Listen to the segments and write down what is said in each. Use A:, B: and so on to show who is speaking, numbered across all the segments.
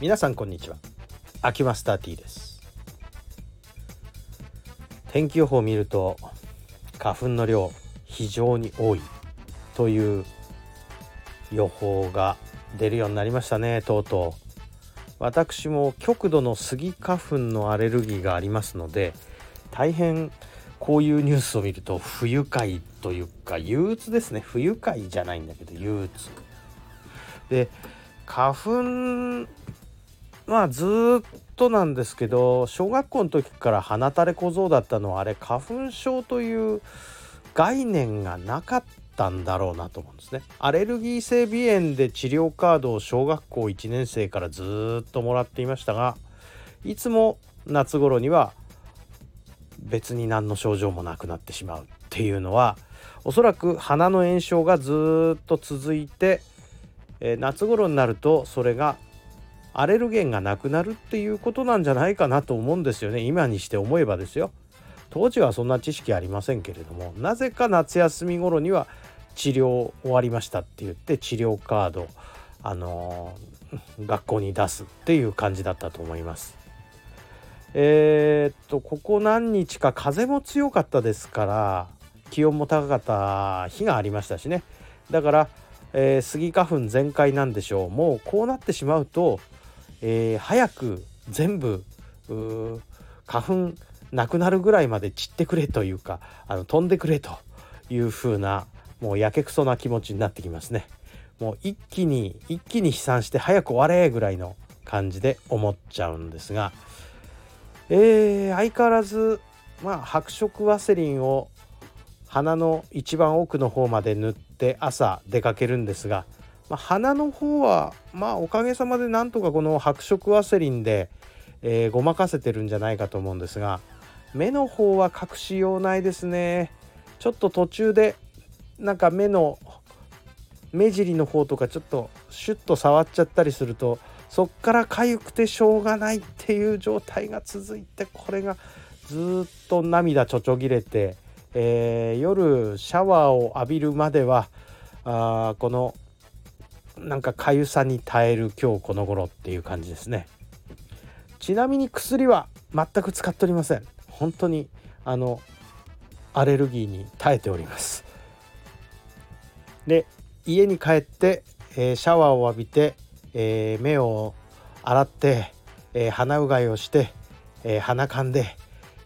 A: 皆さんこんにちは。秋マスター T です。天気予報を見ると花粉の量非常に多いという予報が出るようになりましたね。とうとう。私も極度のスギ花粉のアレルギーがありますので大変こういうニュースを見ると不愉快というか憂鬱ですね。不愉快じゃないんだけど憂鬱。で花粉まあずっとなんですけど小学校の時から鼻垂れ小僧だったのはあれ花粉症という概念がなかったんだろうなと思うんですね。アレルギー性鼻炎で治療カードを小学校1年生からずっともらっていましたがいつも夏頃には別に何の症状もなくなってしまうっていうのはおそらく鼻の炎症がずっと続いて、えー、夏頃になるとそれがアレルゲンがなくなるっていうことなんじゃないかなと思うんですよね今にして思えばですよ。当時はそんな知識ありませんけれどもなぜか夏休み頃には治療終わりましたって言って治療カードあのー、学校に出すっていう感じだったと思います。えー、っとここ何日か風も強かったですから気温も高かった日がありましたしねだから、えー、スギ花粉全開なんでしょうもうこうなってしまうと、えー、早く全部花粉なくなるぐらいまで散ってくれというかあの飛んでくれという風なもうやけくそな気持ちになってきますね。もう一気に一気に飛散して早く終われぐらいの感じで思っちゃうんですがえー、相変わらず、まあ、白色ワセリンを鼻の一番奥の方まで塗って朝出かけるんですが、まあ、鼻の方はまあおかげさまでなんとかこの白色ワセリンで、えー、ごまかせてるんじゃないかと思うんですが目の方は隠しようないですね。ちょっと途中でなんか目の目尻の方とかちょっとシュッと触っちゃったりするとそっから痒くてしょうがないっていう状態が続いてこれがずっと涙ちょちょぎれて、えー、夜シャワーを浴びるまではあこのなんか痒さに耐える今日この頃っていう感じですね。ちなみに薬は全く使っておりません。本当にあのアレルギーに耐えております。で家に帰って、えー、シャワーを浴びてえー、目を洗って、えー、鼻うがいをして、えー、鼻かんで、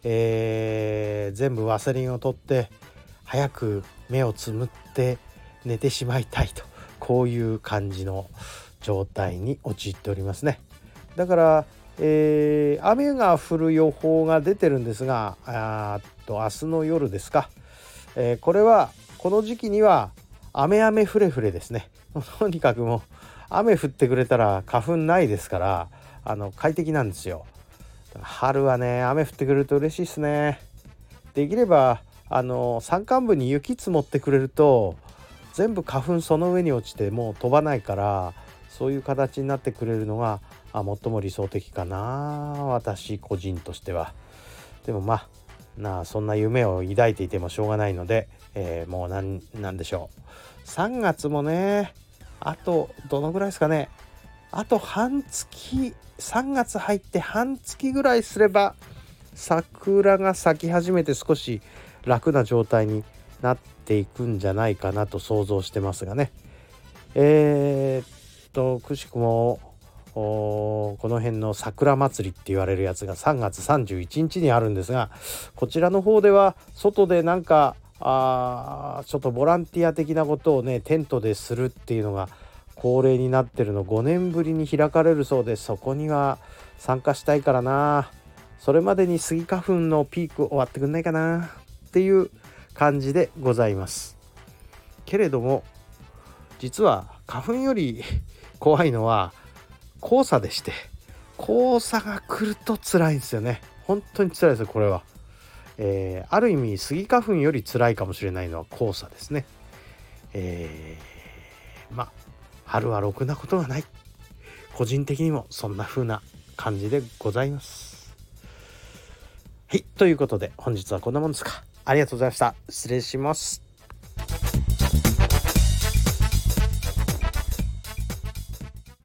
A: え全部ワセリンを取って早く目をつむって寝てしまいたいと。こういう感じの状態に陥っておりますね。だから、えー、雨が降る予報が出てるんですがあと明日の夜ですか、えー、これはこの時期には雨雨ふれふれですね。とにかくもう雨降ってくれたら花粉ないですからあの快適なんですよ。春はね雨降ってくれると嬉しいですね。できればあの山間部に雪積もってくれると全部花粉その上に落ちてもう飛ばないからそういう形になってくれるのがあ最も理想的かな私個人としては。でもまあなあそんな夢を抱いていてもしょうがないので、えー、もう何なんでしょう。3月もねあとどのぐらいですかね。あと半月3月入って半月ぐらいすれば桜が咲き始めて少し楽な状態になっていくんじゃないかなと想像してますがね。えー、っとくしくもこの辺の桜祭りって言われるやつが3月31日にあるんですがこちらの方では外でなんかあちょっとボランティア的なことをねテントでするっていうのが恒例になってるの5年ぶりに開かれるそうでそこには参加したいからな。それまでにスギ花粉のピーク終わってくんないかな。っていう感じでございます。けれども実は花粉より 怖いのは黄砂でして黄砂が来ると辛いんですよね。本当に辛いですこれは。えー、ある意味スギ花粉より辛いかもしれないのは黄砂ですね。えー、まあ春はろくなことがない。個人的にもそんな風な感じでございます。はいということで本日はこんなもんですか。ありがとうございました失礼します。